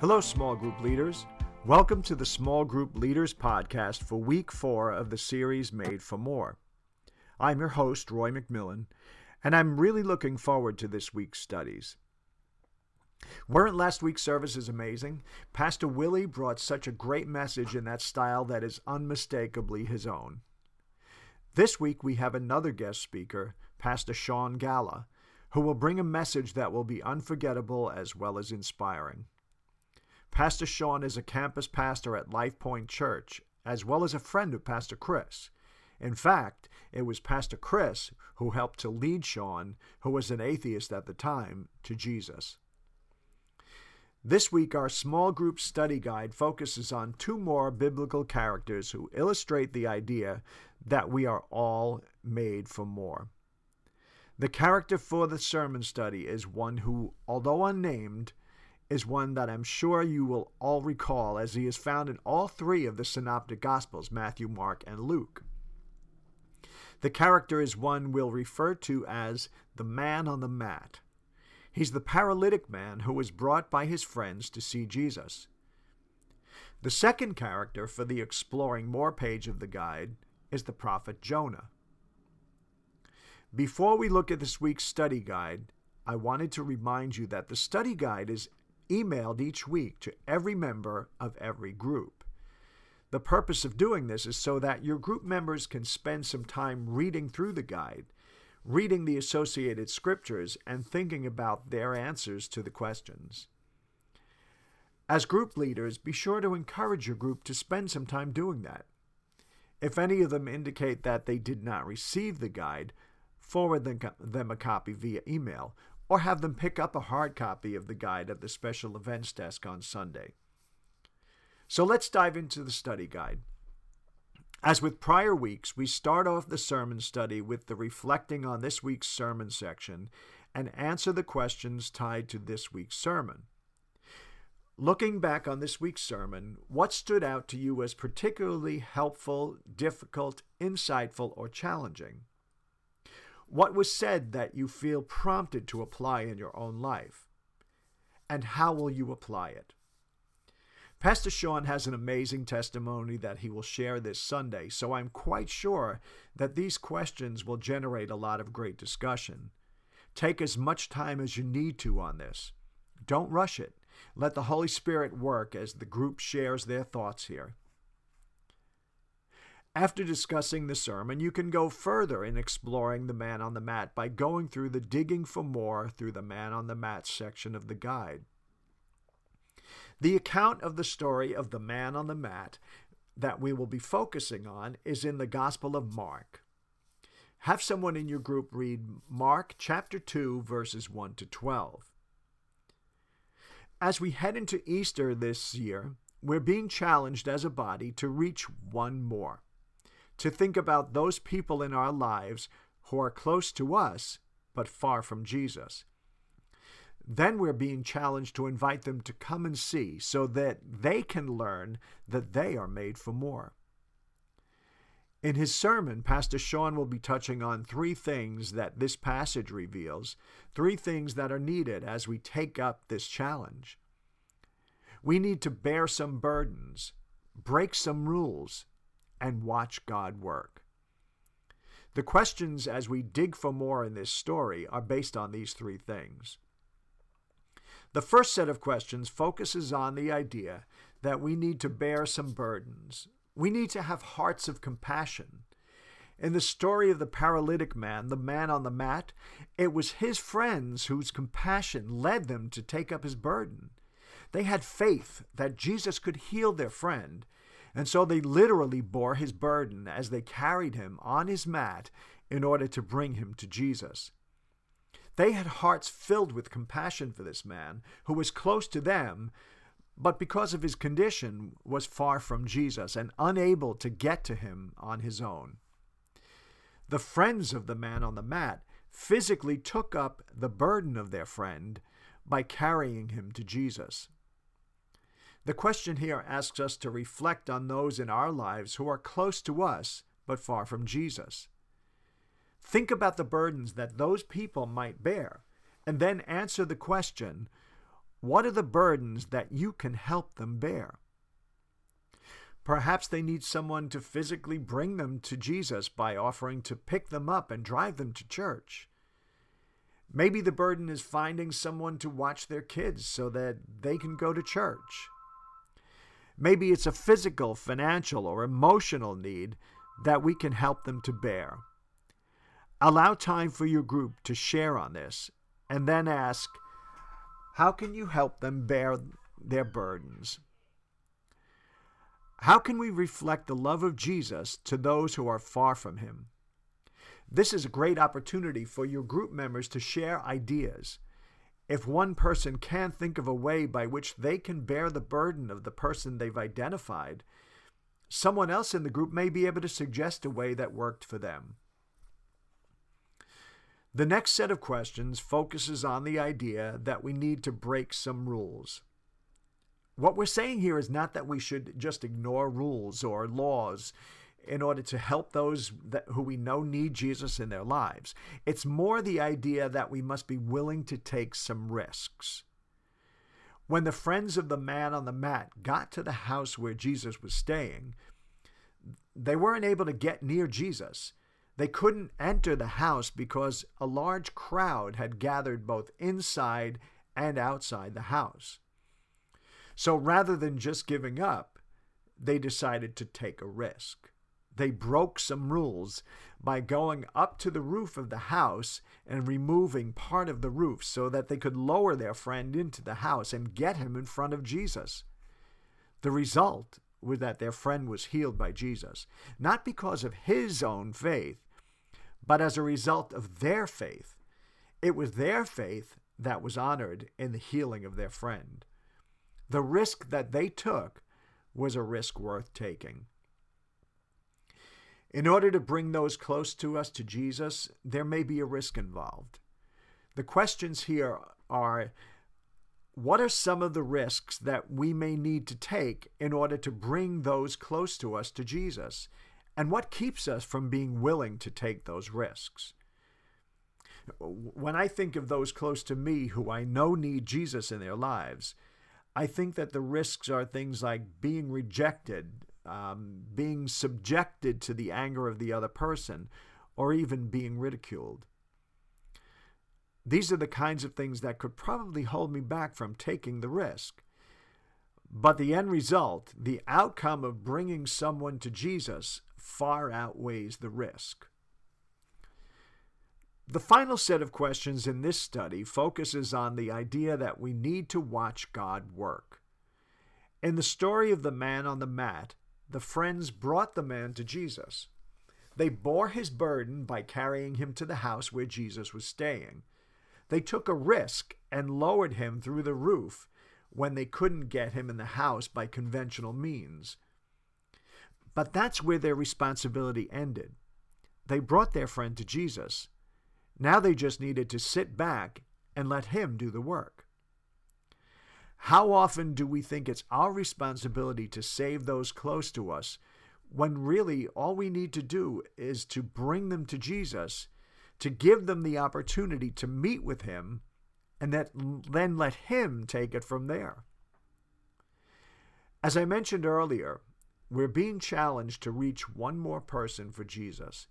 Hello, small group leaders. Welcome to the Small Group Leaders Podcast for week four of the series Made for More. I'm your host, Roy McMillan, and I'm really looking forward to this week's studies. Weren't last week's services amazing? Pastor Willie brought such a great message in that style that is unmistakably his own. This week we have another guest speaker, Pastor Sean Galla, who will bring a message that will be unforgettable as well as inspiring. Pastor Sean is a campus pastor at Life Point Church, as well as a friend of Pastor Chris. In fact, it was Pastor Chris who helped to lead Sean, who was an atheist at the time, to Jesus. This week, our small group study guide focuses on two more biblical characters who illustrate the idea that we are all made for more. The character for the sermon study is one who, although unnamed, is one that I'm sure you will all recall as he is found in all three of the synoptic gospels Matthew, Mark, and Luke. The character is one we'll refer to as the man on the mat. He's the paralytic man who was brought by his friends to see Jesus. The second character for the Exploring More page of the guide is the prophet Jonah. Before we look at this week's study guide, I wanted to remind you that the study guide is emailed each week to every member of every group. The purpose of doing this is so that your group members can spend some time reading through the guide, reading the associated scriptures, and thinking about their answers to the questions. As group leaders, be sure to encourage your group to spend some time doing that. If any of them indicate that they did not receive the guide, forward them a copy via email or have them pick up a hard copy of the guide at the special events desk on Sunday. So let's dive into the study guide. As with prior weeks, we start off the sermon study with the reflecting on this week's sermon section and answer the questions tied to this week's sermon. Looking back on this week's sermon, what stood out to you as particularly helpful, difficult, insightful, or challenging? What was said that you feel prompted to apply in your own life? And how will you apply it? Pastor Sean has an amazing testimony that he will share this Sunday, so I'm quite sure that these questions will generate a lot of great discussion. Take as much time as you need to on this. Don't rush it. Let the Holy Spirit work as the group shares their thoughts here. After discussing the sermon, you can go further in exploring the man on the mat by going through the Digging for More through the Man on the Mat section of the guide. The account of the story of the man on the mat that we will be focusing on is in the Gospel of Mark. Have someone in your group read Mark chapter 2, verses 1 to 12. As we head into Easter this year, we're being challenged as a body to reach one more to think about those people in our lives who are close to us but far from Jesus. Then we're being challenged to invite them to come and see so that they can learn that they are made for more. In his sermon, Pastor Sean will be touching on three things that this passage reveals, three things that are needed as we take up this challenge. We need to bear some burdens, break some rules, and watch God work. The questions as we dig for more in this story are based on these three things. The first set of questions focuses on the idea that we need to bear some burdens. We need to have hearts of compassion. In the story of the paralytic man, the man on the mat, it was his friends whose compassion led them to take up his burden. They had faith that Jesus could heal their friend, and so they literally bore his burden as they carried him on his mat in order to bring him to Jesus. They had hearts filled with compassion for this man who was close to them, but because of his condition was far from Jesus and unable to get to him on his own. The friends of the man on the mat physically took up the burden of their friend by carrying him to Jesus. The question here asks us to reflect on those in our lives who are close to us but far from Jesus. Think about the burdens that those people might bear, and then answer the question What are the burdens that you can help them bear? Perhaps they need someone to physically bring them to Jesus by offering to pick them up and drive them to church. Maybe the burden is finding someone to watch their kids so that they can go to church. Maybe it's a physical, financial, or emotional need that we can help them to bear. Allow time for your group to share on this and then ask, how can you help them bear their burdens? How can we reflect the love of Jesus to those who are far from him? This is a great opportunity for your group members to share ideas. If one person can't think of a way by which they can bear the burden of the person they've identified, someone else in the group may be able to suggest a way that worked for them. The next set of questions focuses on the idea that we need to break some rules. What we're saying here is not that we should just ignore rules or laws in order to help those that, who we know need Jesus in their lives. It's more the idea that we must be willing to take some risks. When the friends of the man on the mat got to the house where Jesus was staying, they weren't able to get near Jesus. They couldn't enter the house because a large crowd had gathered both inside and outside the house. So rather than just giving up, they decided to take a risk they broke some rules by going up to the roof of the house and removing part of the roof so that they could lower their friend into the house and get him in front of Jesus. The result was that their friend was healed by Jesus, not because of his own faith, but as a result of their faith. It was their faith that was honored in the healing of their friend. The risk that they took was a risk worth taking. In order to bring those close to us to Jesus, there may be a risk involved. The questions here are what are some of the risks that we may need to take in order to bring those close to us to Jesus? And what keeps us from being willing to take those risks? When I think of those close to me who I know need Jesus in their lives, I think that the risks are things like being rejected, um, being subjected to the anger of the other person, or even being ridiculed. These are the kinds of things that could probably hold me back from taking the risk. But the end result, the outcome of bringing someone to Jesus, far outweighs the risk. The final set of questions in this study focuses on the idea that we need to watch God work. In the story of the man on the mat, the friends brought the man to Jesus. They bore his burden by carrying him to the house where Jesus was staying. They took a risk and lowered him through the roof when they couldn't get him in the house by conventional means. But that's where their responsibility ended. They brought their friend to Jesus. Now they just needed to sit back and let him do the work. How often do we think it's our responsibility to save those close to us when really all we need to do is to bring them to Jesus, to give them the opportunity to meet with Him, and that, then let Him take it from there? As I mentioned earlier, we're being challenged to reach one more person for Jesus.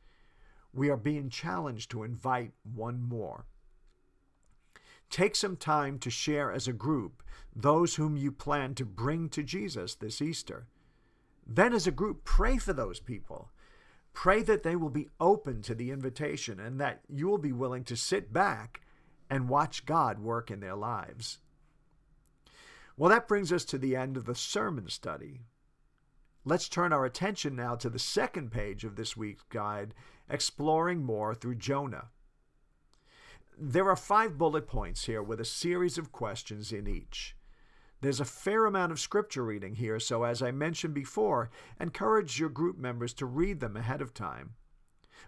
We are being challenged to invite one more. Take some time to share as a group those whom you plan to bring to Jesus this Easter. Then, as a group, pray for those people. Pray that they will be open to the invitation and that you will be willing to sit back and watch God work in their lives. Well, that brings us to the end of the sermon study. Let's turn our attention now to the second page of this week's guide, exploring more through Jonah. There are five bullet points here with a series of questions in each. There's a fair amount of scripture reading here, so as I mentioned before, encourage your group members to read them ahead of time.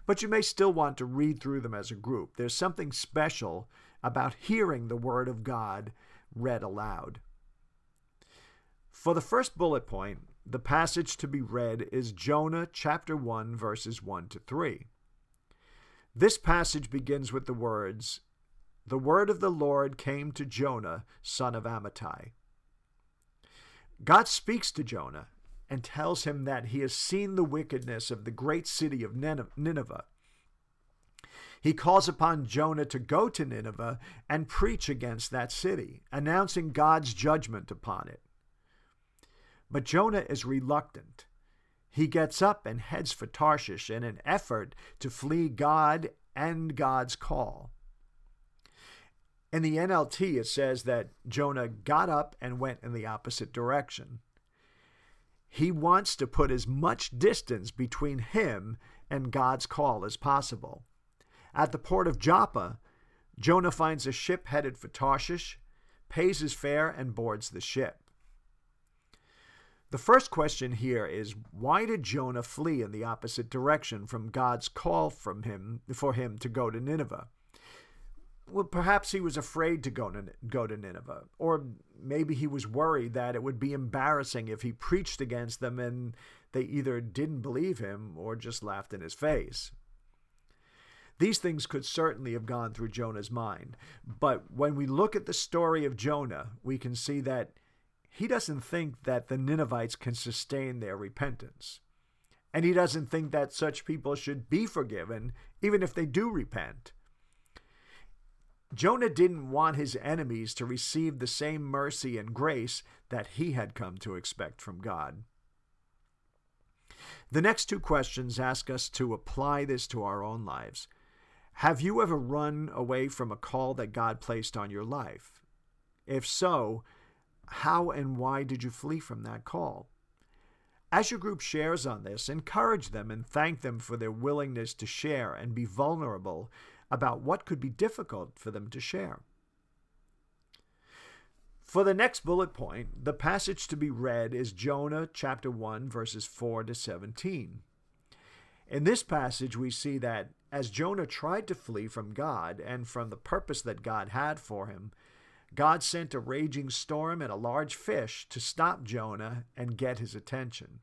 But you may still want to read through them as a group. There's something special about hearing the Word of God read aloud. For the first bullet point, the passage to be read is Jonah chapter 1, verses 1 to 3. This passage begins with the words, the word of the Lord came to Jonah, son of Amittai. God speaks to Jonah and tells him that he has seen the wickedness of the great city of Nineveh. He calls upon Jonah to go to Nineveh and preach against that city, announcing God's judgment upon it. But Jonah is reluctant. He gets up and heads for Tarshish in an effort to flee God and God's call. In the NLT, it says that Jonah got up and went in the opposite direction. He wants to put as much distance between him and God's call as possible. At the port of Joppa, Jonah finds a ship headed for Tarshish, pays his fare, and boards the ship. The first question here is why did Jonah flee in the opposite direction from God's call from him for him to go to Nineveh? Well, perhaps he was afraid to go to, go to Nineveh, or maybe he was worried that it would be embarrassing if he preached against them and they either didn't believe him or just laughed in his face. These things could certainly have gone through Jonah's mind, but when we look at the story of Jonah, we can see that he doesn't think that the Ninevites can sustain their repentance. And he doesn't think that such people should be forgiven, even if they do repent. Jonah didn't want his enemies to receive the same mercy and grace that he had come to expect from God. The next two questions ask us to apply this to our own lives. Have you ever run away from a call that God placed on your life? If so, how and why did you flee from that call? As your group shares on this, encourage them and thank them for their willingness to share and be vulnerable about what could be difficult for them to share. For the next bullet point, the passage to be read is Jonah chapter 1, verses 4 to 17. In this passage, we see that as Jonah tried to flee from God and from the purpose that God had for him, God sent a raging storm and a large fish to stop Jonah and get his attention.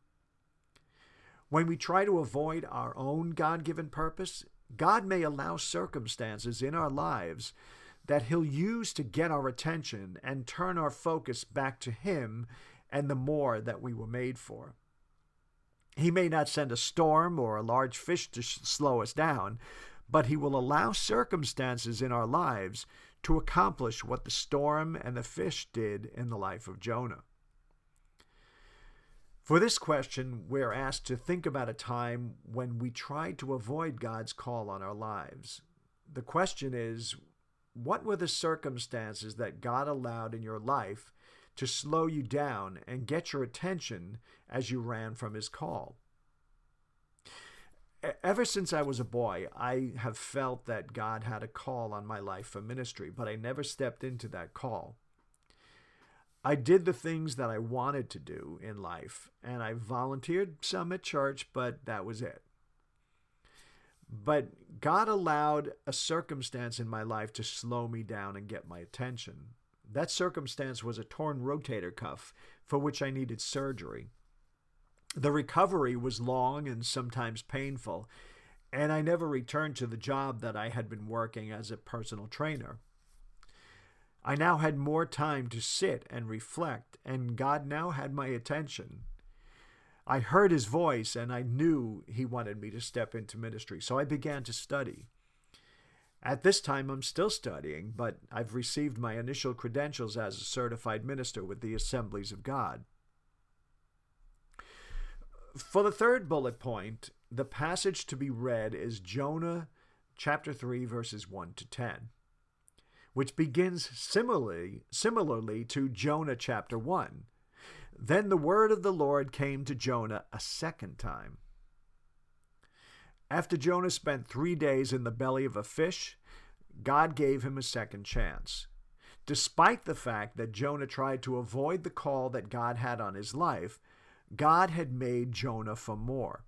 When we try to avoid our own God given purpose, God may allow circumstances in our lives that He'll use to get our attention and turn our focus back to Him and the more that we were made for. He may not send a storm or a large fish to slow us down, but He will allow circumstances in our lives to accomplish what the storm and the fish did in the life of Jonah. For this question, we're asked to think about a time when we tried to avoid God's call on our lives. The question is what were the circumstances that God allowed in your life to slow you down and get your attention as you ran from His call? Ever since I was a boy, I have felt that God had a call on my life for ministry, but I never stepped into that call. I did the things that I wanted to do in life, and I volunteered some at church, but that was it. But God allowed a circumstance in my life to slow me down and get my attention. That circumstance was a torn rotator cuff for which I needed surgery. The recovery was long and sometimes painful, and I never returned to the job that I had been working as a personal trainer. I now had more time to sit and reflect, and God now had my attention. I heard his voice and I knew he wanted me to step into ministry, so I began to study. At this time, I'm still studying, but I've received my initial credentials as a certified minister with the Assemblies of God. For the third bullet point, the passage to be read is Jonah chapter 3 verses 1 to 10, which begins similarly similarly to Jonah chapter 1. Then the word of the Lord came to Jonah a second time. After Jonah spent 3 days in the belly of a fish, God gave him a second chance. Despite the fact that Jonah tried to avoid the call that God had on his life, God had made Jonah for more.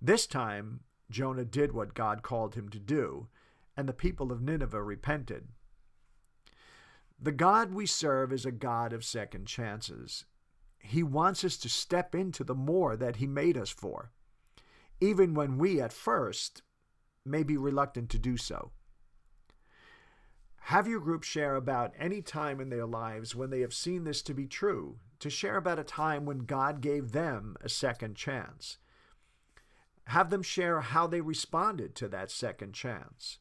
This time, Jonah did what God called him to do, and the people of Nineveh repented. The God we serve is a God of second chances. He wants us to step into the more that He made us for, even when we, at first, may be reluctant to do so. Have your group share about any time in their lives when they have seen this to be true, to share about a time when God gave them a second chance. Have them share how they responded to that second chance.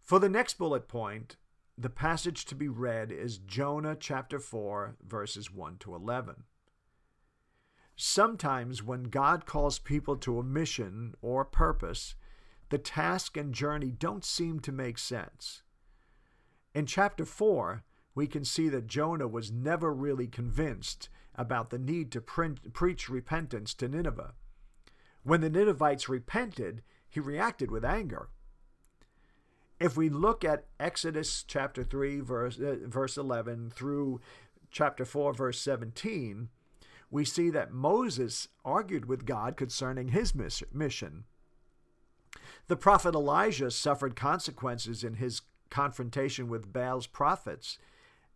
For the next bullet point, the passage to be read is Jonah chapter 4, verses 1 to 11. Sometimes, when God calls people to a mission or purpose, the task and journey don't seem to make sense. In chapter 4, we can see that Jonah was never really convinced about the need to print, preach repentance to Nineveh. When the Ninevites repented, he reacted with anger. If we look at Exodus chapter 3, verse, uh, verse 11 through chapter 4, verse 17, we see that Moses argued with God concerning his mission. The prophet Elijah suffered consequences in his confrontation with Baal's prophets,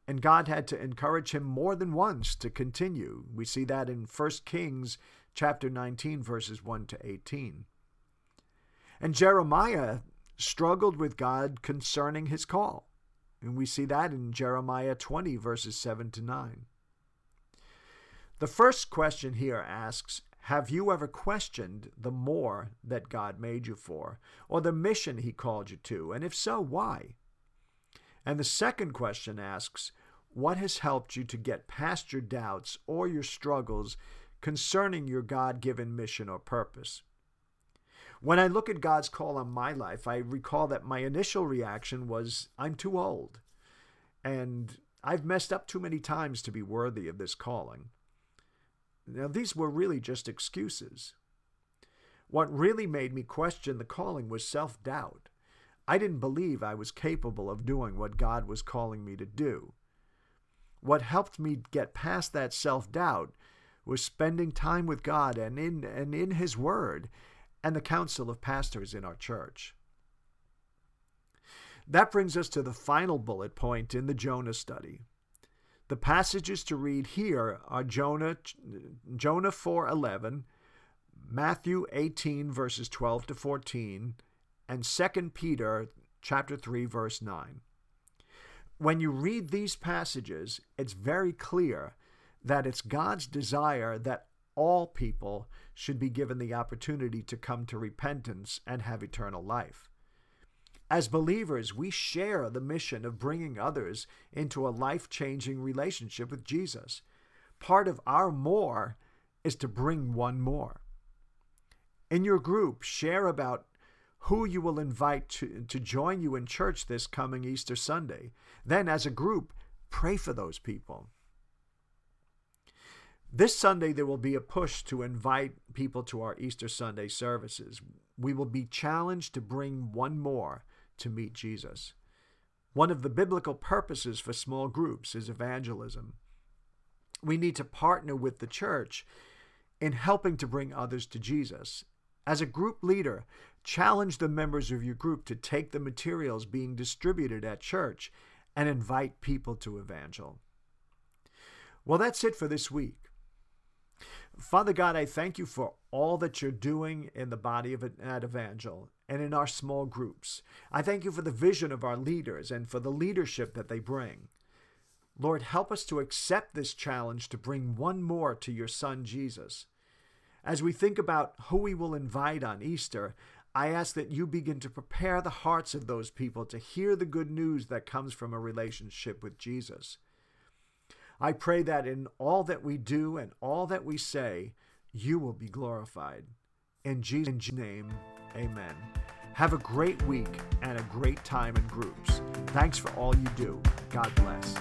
and God had to encourage him more than once to continue. We see that in 1 Kings chapter 19 verses 1 to 18. And Jeremiah struggled with God concerning his call. And we see that in Jeremiah 20 verses 7 to 9. The first question here asks Have you ever questioned the more that God made you for, or the mission He called you to? And if so, why? And the second question asks What has helped you to get past your doubts or your struggles concerning your God given mission or purpose? When I look at God's call on my life, I recall that my initial reaction was, I'm too old. And I've messed up too many times to be worthy of this calling. Now, these were really just excuses. What really made me question the calling was self doubt. I didn't believe I was capable of doing what God was calling me to do. What helped me get past that self doubt was spending time with God and in, and in His Word and the council of pastors in our church. That brings us to the final bullet point in the Jonah study. The passages to read here are Jonah Jonah 4:11, Matthew 18 verses 12 to 14, and 2 Peter chapter 3 verse 9. When you read these passages, it's very clear that it's God's desire that all people should be given the opportunity to come to repentance and have eternal life. As believers, we share the mission of bringing others into a life changing relationship with Jesus. Part of our more is to bring one more. In your group, share about who you will invite to, to join you in church this coming Easter Sunday. Then, as a group, pray for those people. This Sunday, there will be a push to invite people to our Easter Sunday services. We will be challenged to bring one more to meet Jesus. One of the biblical purposes for small groups is evangelism. We need to partner with the church in helping to bring others to Jesus. As a group leader, challenge the members of your group to take the materials being distributed at church and invite people to Evangel. Well, that's it for this week. Father God, I thank you for all that you're doing in the body of at Evangel and in our small groups. I thank you for the vision of our leaders and for the leadership that they bring. Lord, help us to accept this challenge to bring one more to your Son Jesus. As we think about who we will invite on Easter, I ask that you begin to prepare the hearts of those people to hear the good news that comes from a relationship with Jesus. I pray that in all that we do and all that we say, you will be glorified. In Jesus' name, amen. Have a great week and a great time in groups. Thanks for all you do. God bless.